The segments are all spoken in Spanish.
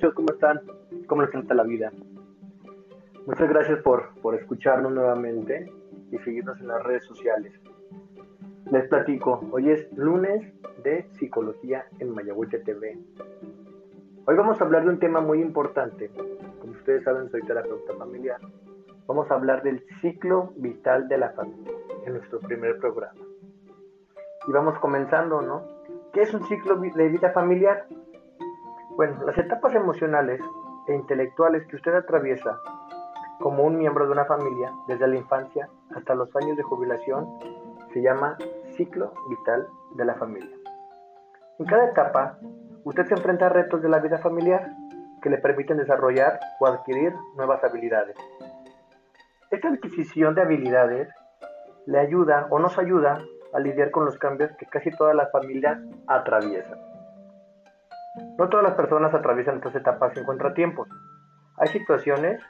¿Cómo están? ¿Cómo les trata la vida? Muchas gracias por, por escucharnos nuevamente y seguirnos en las redes sociales. Les platico, hoy es lunes de Psicología en Mayagüete TV. Hoy vamos a hablar de un tema muy importante. Como ustedes saben, soy terapeuta familiar. Vamos a hablar del ciclo vital de la familia en nuestro primer programa. Y vamos comenzando, ¿no? ¿Qué es un ciclo de vida familiar? Bueno, las etapas emocionales e intelectuales que usted atraviesa como un miembro de una familia desde la infancia hasta los años de jubilación se llama ciclo vital de la familia. En cada etapa, usted se enfrenta a retos de la vida familiar que le permiten desarrollar o adquirir nuevas habilidades. Esta adquisición de habilidades le ayuda o nos ayuda a lidiar con los cambios que casi todas las familias atraviesan. No todas las personas atraviesan estas etapas en contratiempos. Hay situaciones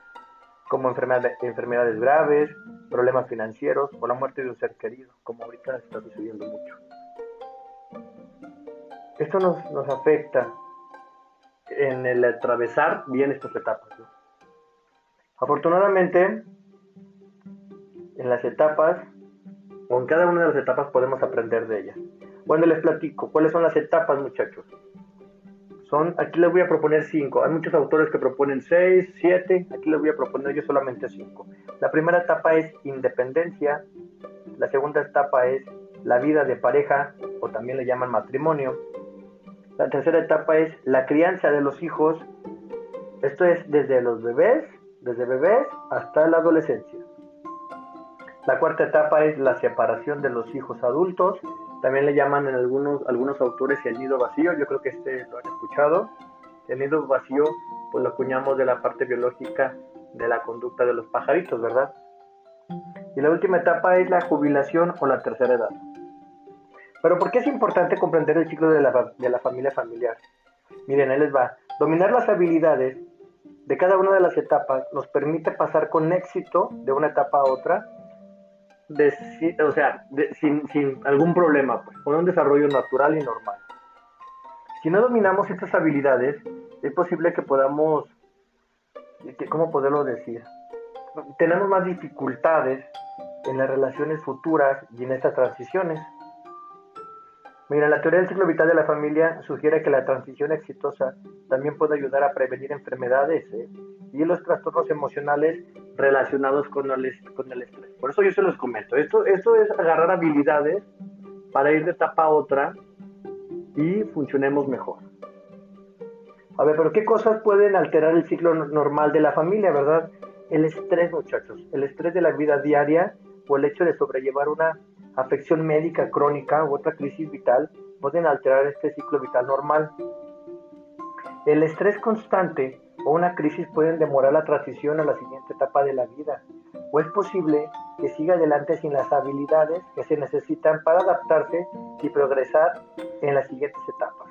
como enfermedades, graves, problemas financieros o la muerte de un ser querido, como ahorita está sucediendo mucho. Esto nos, nos afecta en el atravesar bien estas etapas. Afortunadamente, en las etapas, o en cada una de las etapas podemos aprender de ellas. Bueno, les platico, ¿cuáles son las etapas, muchachos? Son, aquí les voy a proponer cinco. Hay muchos autores que proponen seis, siete. Aquí les voy a proponer yo solamente cinco. La primera etapa es independencia. La segunda etapa es la vida de pareja, o también le llaman matrimonio. La tercera etapa es la crianza de los hijos. Esto es desde los bebés, desde bebés hasta la adolescencia. La cuarta etapa es la separación de los hijos adultos. También le llaman en algunos, algunos autores el nido vacío, yo creo que este lo han escuchado. El nido vacío, pues lo acuñamos de la parte biológica de la conducta de los pajaritos, ¿verdad? Y la última etapa es la jubilación o la tercera edad. Pero ¿por qué es importante comprender el ciclo de la, de la familia familiar? Miren, ahí les va. Dominar las habilidades de cada una de las etapas nos permite pasar con éxito de una etapa a otra o sea, sin, algún problema, pues, con un desarrollo natural y normal. Si no dominamos estas habilidades, es posible que podamos, ¿cómo poderlo decir? Tenemos más dificultades en las relaciones futuras y en estas transiciones. Mira, la teoría del ciclo vital de la familia sugiere que la transición exitosa también puede ayudar a prevenir enfermedades ¿eh? y los trastornos emocionales relacionados con el, estrés. Por eso yo se los comento. Esto, esto es agarrar habilidades para ir de etapa a otra y funcionemos mejor. A ver, pero ¿qué cosas pueden alterar el ciclo normal de la familia, verdad? El estrés, muchachos. El estrés de la vida diaria o el hecho de sobrellevar una afección médica crónica u otra crisis vital pueden alterar este ciclo vital normal. El estrés constante o una crisis pueden demorar la transición a la siguiente etapa de la vida, o es posible que siga adelante sin las habilidades que se necesitan para adaptarse y progresar en las siguientes etapas.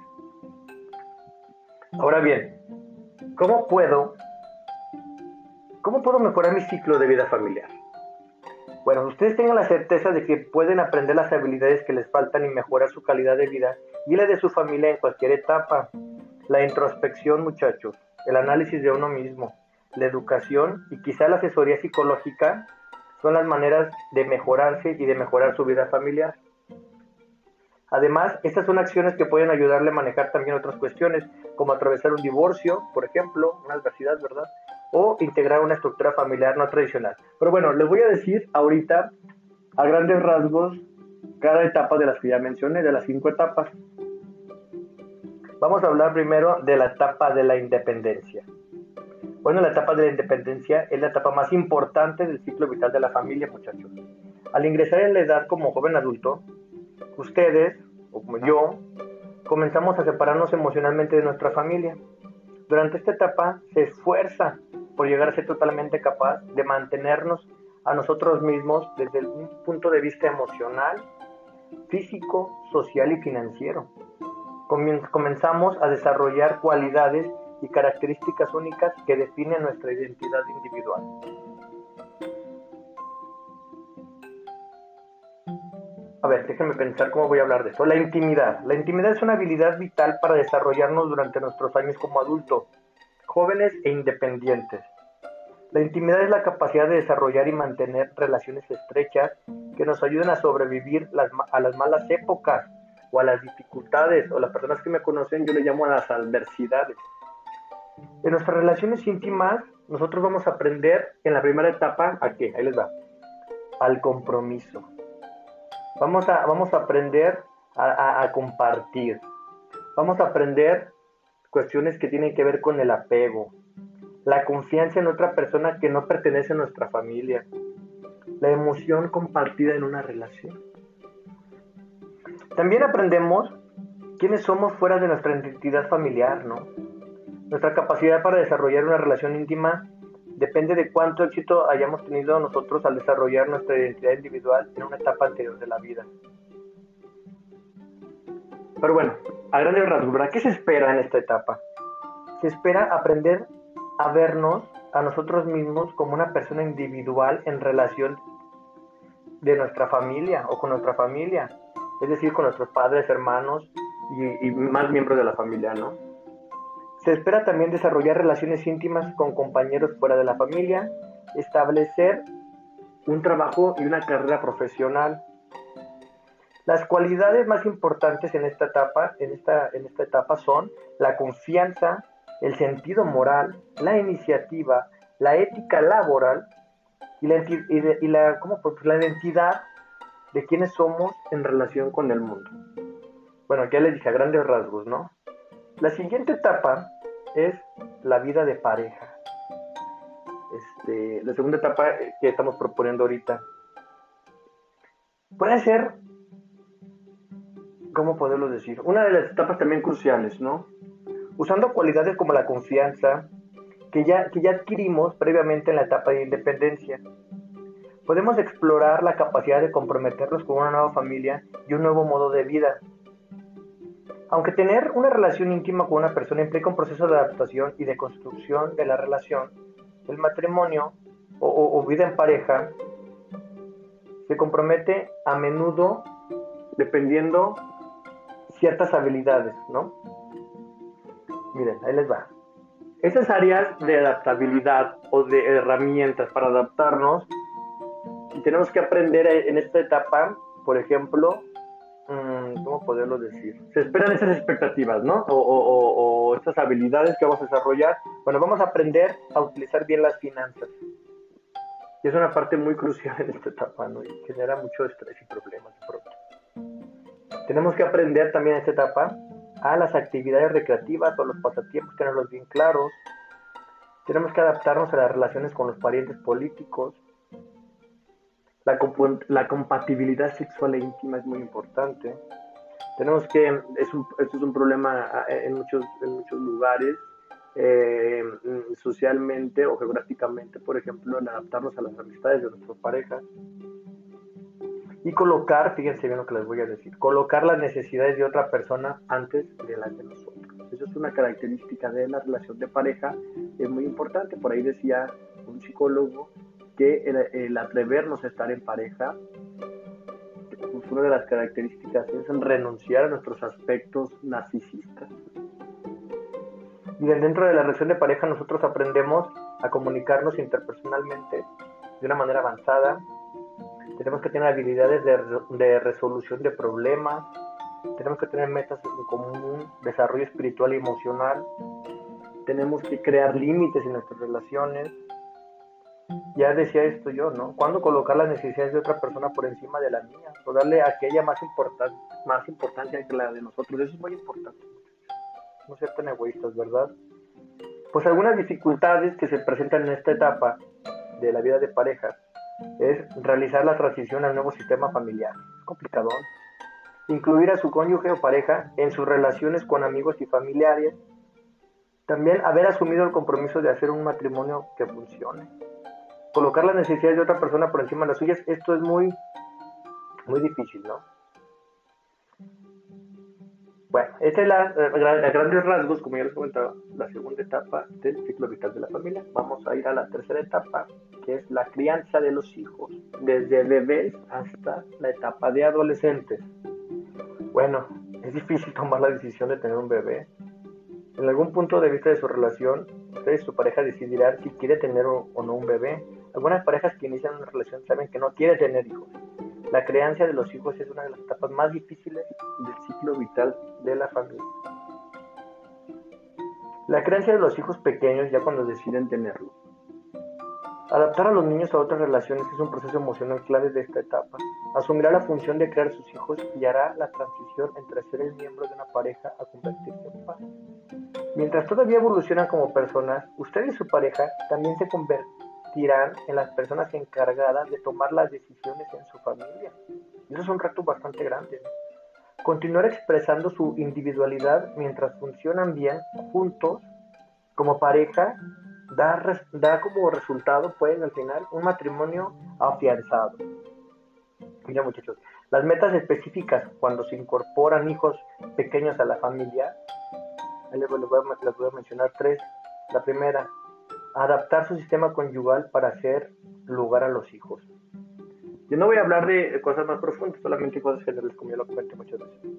Ahora bien, ¿cómo puedo, cómo puedo mejorar mi ciclo de vida familiar? Bueno, ustedes tengan la certeza de que pueden aprender las habilidades que les faltan y mejorar su calidad de vida y la de su familia en cualquier etapa. La introspección, muchachos, el análisis de uno mismo, la educación y quizá la asesoría psicológica son las maneras de mejorarse y de mejorar su vida familiar. Además, estas son acciones que pueden ayudarle a manejar también otras cuestiones, como atravesar un divorcio, por ejemplo, una adversidad, ¿verdad? o integrar una estructura familiar no tradicional. Pero bueno, les voy a decir ahorita a grandes rasgos cada etapa de las que ya mencioné, de las cinco etapas. Vamos a hablar primero de la etapa de la independencia. Bueno, la etapa de la independencia es la etapa más importante del ciclo vital de la familia, muchachos. Al ingresar en la edad como joven adulto, ustedes, o como yo, comenzamos a separarnos emocionalmente de nuestra familia. Durante esta etapa se esfuerza por llegar a ser totalmente capaz de mantenernos a nosotros mismos desde un punto de vista emocional, físico, social y financiero. Comenzamos a desarrollar cualidades y características únicas que definen nuestra identidad individual. A ver, déjenme pensar cómo voy a hablar de esto. La intimidad. La intimidad es una habilidad vital para desarrollarnos durante nuestros años como adulto jóvenes e independientes. La intimidad es la capacidad de desarrollar y mantener relaciones estrechas que nos ayuden a sobrevivir a las malas épocas o a las dificultades, o las personas que me conocen yo le llamo a las adversidades. En nuestras relaciones íntimas, nosotros vamos a aprender en la primera etapa a qué, ahí les va, al compromiso. Vamos a, vamos a aprender a, a compartir. Vamos a aprender cuestiones que tienen que ver con el apego, la confianza en otra persona que no pertenece a nuestra familia, la emoción compartida en una relación. También aprendemos quiénes somos fuera de nuestra identidad familiar, ¿no? Nuestra capacidad para desarrollar una relación íntima depende de cuánto éxito hayamos tenido nosotros al desarrollar nuestra identidad individual en una etapa anterior de la vida. Pero bueno, a grandes rasgos, ¿verdad? ¿Qué se espera en esta etapa? Se espera aprender a vernos a nosotros mismos como una persona individual en relación de nuestra familia o con nuestra familia, es decir, con nuestros padres, hermanos y, más miembros de la familia, ¿no? Se espera también desarrollar relaciones íntimas con compañeros fuera de la familia, establecer un trabajo y una carrera profesional. Las cualidades más importantes en esta etapa, son la confianza, el sentido moral, la iniciativa, la ética laboral y la. Pues la identidad de quiénes somos en relación con el mundo. Bueno, ya les dije a grandes rasgos, ¿no? La siguiente etapa es la vida de pareja. Este, la segunda etapa que estamos proponiendo ahorita puede ser, ¿cómo poderlo decir? Una de las etapas también cruciales, ¿no? Usando cualidades como la confianza, que ya, que ya adquirimos previamente en la etapa de independencia. Podemos explorar la capacidad de comprometernos con una nueva familia y un nuevo modo de vida. Aunque tener una relación íntima con una persona implica un proceso de adaptación y de construcción de la relación, el matrimonio o, vida en pareja se compromete a menudo dependiendo ciertas habilidades, ¿no? Miren, ahí les va. Esas áreas de adaptabilidad o de herramientas para adaptarnos, tenemos que aprender en esta etapa, por ejemplo, Mm, ¿cómo poderlo decir? Se esperan esas expectativas, ¿no? O, o, estas habilidades que vamos a desarrollar. Bueno, vamos a aprender a utilizar bien las finanzas. Y es una parte muy crucial en esta etapa, ¿no? Y genera mucho estrés y problemas de pronto. Tenemos que aprender también en esta etapa a las actividades recreativas o los pasatiempos, tenerlos bien claros. Tenemos que adaptarnos a las relaciones con los parientes políticos, la, compatibilidad sexual e íntima es muy importante. Tenemos que, es un, esto es un problema ah, en muchos, en muchos lugares, eh, socialmente o geográficamente, por ejemplo, en adaptarnos a las amistades de nuestras parejas. Y colocar, fíjense bien lo que les voy a decir, colocar las necesidades de otra persona antes de las de nosotros. Eso es una característica de la relación de pareja, es muy importante. Por ahí decía un psicólogo que el, atrevernos a estar en pareja, pues una de las características es renunciar a nuestros aspectos narcisistas. Y dentro de la relación de pareja nosotros aprendemos a comunicarnos interpersonalmente de una manera avanzada. Tenemos que tener habilidades de, de resolución de problemas. Tenemos que tener metas en común, desarrollo espiritual y emocional. Tenemos que crear límites en nuestras relaciones ya decía esto yo, ¿no? ¿Cuándo colocar las necesidades de otra persona por encima de la mía? O darle aquella más, más importancia que la de nosotros. Eso es muy importante. No ser tan egoístas, ¿verdad? Pues algunas dificultades que se presentan en esta etapa de la vida de pareja es realizar la transición al nuevo sistema familiar. Es complicado. Incluir a su cónyuge o pareja en sus relaciones con amigos y familiares. También haber asumido el compromiso de hacer un matrimonio que funcione colocar las necesidades de otra persona por encima de las suyas, esto es muy, muy difícil, ¿no? Bueno, esta es la, a grandes rasgos, como ya les comentaba, la segunda etapa del ciclo vital de la familia. Vamos a ir a la tercera etapa, que es la crianza de los hijos, desde bebés hasta la etapa de adolescentes. Bueno, es difícil tomar la decisión de tener un bebé. En algún punto de vista de su relación, Ustedes, su pareja decidirá si quiere tener o, no un bebé. Algunas parejas que inician una relación saben que no quiere tener hijos. La crianza de los hijos es una de las etapas más difíciles del ciclo vital de la familia. La creencia de los hijos pequeños ya cuando deciden tenerlo. Adaptar a los niños a otras relaciones es un proceso emocional clave de esta etapa. Asumirá la función de crear sus hijos y hará la transición entre ser el miembro de una pareja a convertirse en padre. Mientras todavía evolucionan como personas, usted y su pareja también se convertirán en las personas encargadas de tomar las decisiones en su familia. Y eso es un reto bastante grande. Continuar expresando su individualidad mientras funcionan bien juntos como pareja da, como resultado, pues, al final, un matrimonio afianzado. Mira, muchachos, las metas específicas cuando se incorporan hijos pequeños a la familia, les voy, a, les voy a mencionar tres. La primera, adaptar su sistema conyugal para hacer lugar a los hijos. Yo no voy a hablar de cosas más profundas, solamente cosas generales, como ya lo comenté muchas veces.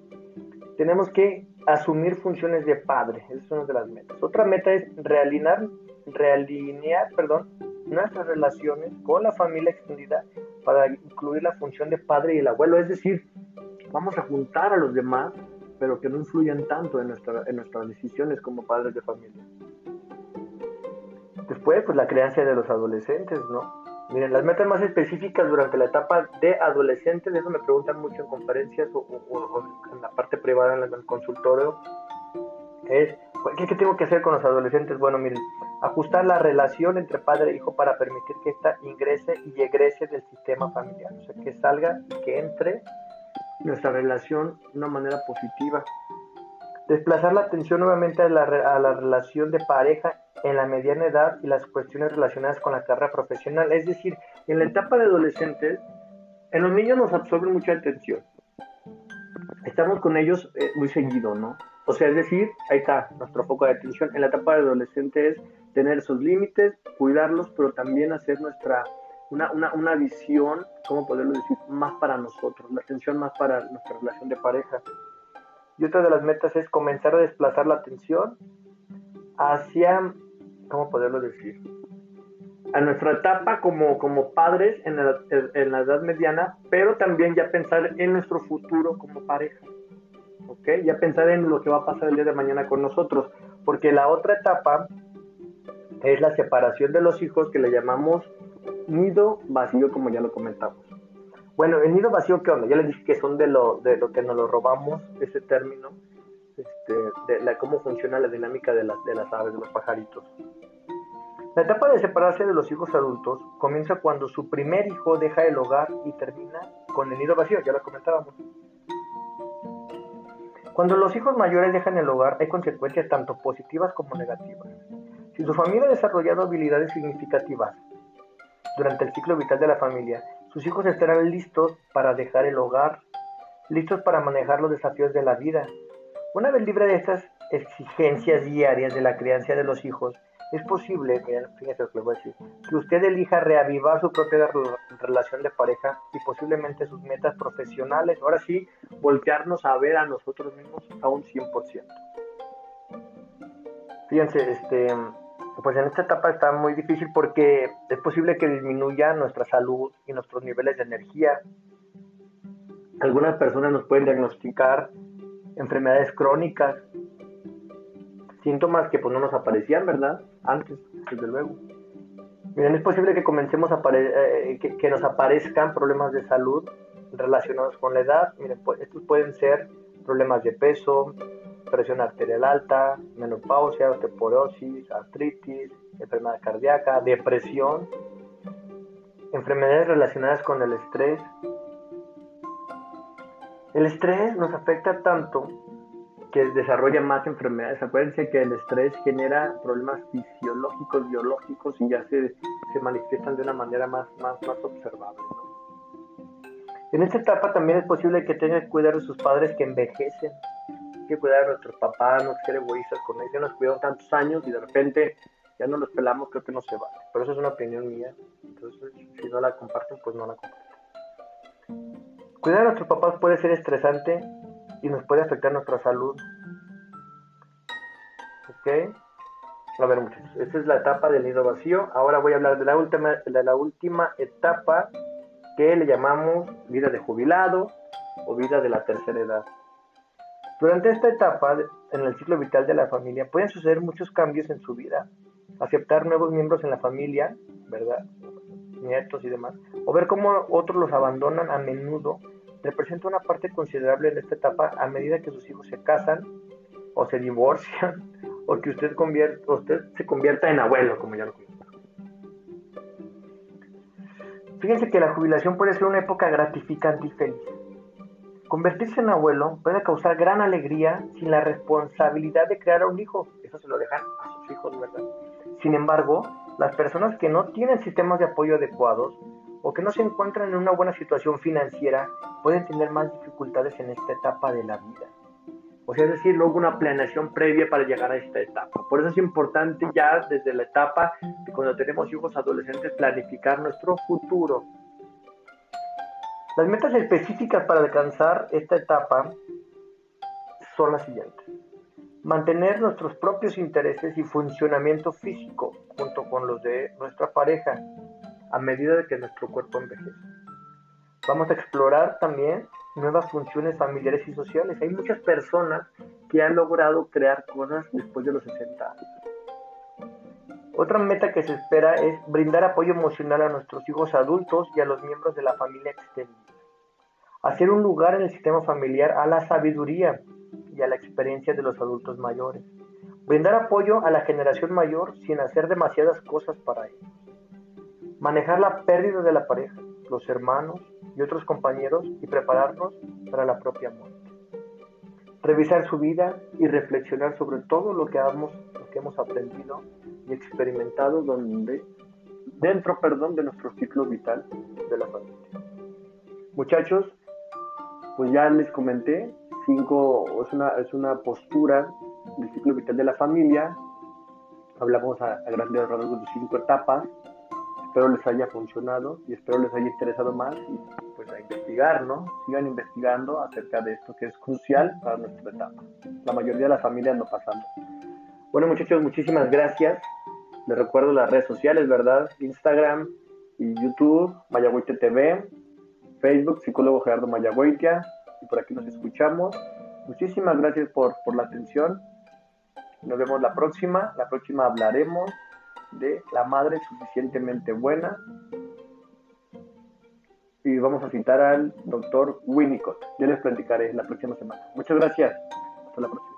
Tenemos que asumir funciones de padre, esa es una de las metas. Otra meta es realinear, realinear perdón, nuestras relaciones con la familia extendida para incluir la función de padre y el abuelo, es decir, vamos a juntar a los demás, pero que no influyan tanto en, nuestra, en nuestras decisiones como padres de familia. Después, pues la crianza de los adolescentes, ¿no? Miren, las metas más específicas durante la etapa de adolescente, de eso me preguntan mucho en conferencias o, en la parte privada, en el consultorio, es, ¿qué, ¿qué, tengo que hacer con los adolescentes? Bueno, miren, ajustar la relación entre padre e hijo para permitir que ésta ingrese y egrese del sistema familiar, o sea, que salga y que entre nuestra relación de una manera positiva. Desplazar la atención nuevamente a la, a la relación de pareja en la mediana edad y las cuestiones relacionadas con la carrera profesional. Es decir, en la etapa de adolescentes, en los niños nos absorben mucha atención. Estamos con ellos eh, muy seguido, ¿no? O sea, es decir, ahí está nuestro foco de atención. En la etapa de adolescente es tener esos límites, cuidarlos, pero también hacer nuestra, una, una, una visión, ¿cómo poderlo decir? Más para nosotros, la atención más para nuestra relación de pareja. Y otra de las metas es comenzar a desplazar la atención hacia ¿cómo poderlo decir? A nuestra etapa como, como padres en la, en la edad mediana, pero también ya pensar en nuestro futuro como pareja. ¿Ok? Ya pensar en lo que va a pasar el día de mañana con nosotros. Porque la otra etapa es la separación de los hijos que le llamamos nido vacío, como ya lo comentamos. Bueno, el nido vacío, ¿qué onda? Ya les dije que son de lo, de lo que nos lo robamos, ese término, este, de la, cómo funciona la dinámica de, las de las aves, de los pajaritos. La etapa de separarse de los hijos adultos comienza cuando su primer hijo deja el hogar y termina con el nido vacío, ya lo comentábamos. Cuando los hijos mayores dejan el hogar hay consecuencias tanto positivas como negativas. Si su familia ha desarrollado habilidades significativas durante el ciclo vital de la familia, sus hijos estarán listos para dejar el hogar, listos para manejar los desafíos de la vida. Una vez libre de estas exigencias diarias de la crianza de los hijos, es posible, fíjense lo que les voy a decir, que usted elija reavivar su propia relación de pareja y posiblemente sus metas profesionales. Ahora sí, voltearnos a ver a nosotros mismos a un 100%. Fíjense, este, pues en esta etapa está muy difícil porque es posible que disminuya nuestra salud y nuestros niveles de energía. Algunas personas nos pueden diagnosticar enfermedades crónicas, síntomas que pues no nos aparecían, ¿verdad? antes, desde luego. Miren, es posible que comencemos eh, que, nos aparezcan problemas de salud relacionados con la edad. Miren, pues, estos pueden ser problemas de peso, presión arterial alta, menopausia, osteoporosis, artritis, enfermedad cardíaca, depresión, enfermedades relacionadas con el estrés. El estrés nos afecta tanto que desarrolla más enfermedades. Acuérdense que el estrés genera problemas fisiológicos, biológicos y ya se, se manifiestan de una manera más, más, más observable. En esta etapa también es posible que tengan que cuidar de sus padres que envejecen, que cuidar de nuestros papás, no ser egoístas con ellos, nos cuidaron tantos años y de repente ya no los pelamos, creo que no se vale. Pero eso es una opinión mía, entonces si no la comparten, pues no la comparten. Cuidar a nuestros papás puede ser estresante y nos puede afectar nuestra salud. ¿Ok? A ver, muchachos, esta es la etapa del nido vacío. Ahora voy a hablar de la última, de la última etapa que le llamamos vida de jubilado o vida de la tercera edad. Durante esta etapa en el ciclo vital de la familia pueden suceder muchos cambios en su vida. Aceptar nuevos miembros en la familia, ¿verdad? Nietos y demás. O ver cómo otros los abandonan a menudo representa una parte considerable de esta etapa a medida que sus hijos se casan o se divorcian o que usted, usted se convierta en abuelo, como ya lo conozco. Fíjense que la jubilación puede ser una época gratificante y feliz. Convertirse en abuelo puede causar gran alegría sin la responsabilidad de crear a un hijo. Eso se lo dejan a sus hijos, ¿verdad? Sin embargo, las personas que no tienen sistemas de apoyo adecuados o que no se encuentran en una buena situación financiera pueden tener más dificultades en esta etapa de la vida. O sea, es decir, luego una planeación previa para llegar a esta etapa. Por eso es importante ya desde la etapa de cuando tenemos hijos adolescentes planificar nuestro futuro. Las metas específicas para alcanzar esta etapa son las siguientes. Mantener nuestros propios intereses y funcionamiento físico junto con los de nuestra pareja a medida de que nuestro cuerpo envejece. Vamos a explorar también nuevas funciones familiares y sociales. Hay muchas personas que han logrado crear cosas después de los 60 años. Otra meta que se espera es brindar apoyo emocional a nuestros hijos adultos y a los miembros de la familia extendida hacer un lugar en el sistema familiar a la sabiduría y a la experiencia de los adultos mayores, brindar apoyo a la generación mayor sin hacer demasiadas cosas para ellos, manejar la pérdida de la pareja, los hermanos y otros compañeros y prepararnos para la propia muerte, revisar su vida y reflexionar sobre todo lo que hemos, lo que hemos aprendido y experimentado donde, dentro perdón, de nuestro ciclo vital de la familia. Muchachos, pues ya les comenté, cinco, es una, es una postura del ciclo vital de la familia. Hablamos a, grandes rasgos de cinco etapas. Espero les haya funcionado y espero les haya interesado más y pues a investigar, ¿no? Sigan investigando acerca de esto que es crucial para nuestra etapa. La mayoría de las familias no pasando. Bueno muchachos, muchísimas gracias. Les recuerdo las redes sociales, ¿verdad? Instagram y YouTube, Mayagüite TV, Facebook, psicólogo Gerardo Mayagüitia, y por aquí nos escuchamos. Muchísimas gracias por, por la atención. Nos vemos la próxima. La próxima hablaremos de la madre suficientemente buena. Y vamos a citar al doctor Winnicott. Yo les platicaré la próxima semana. Muchas gracias. Hasta la próxima.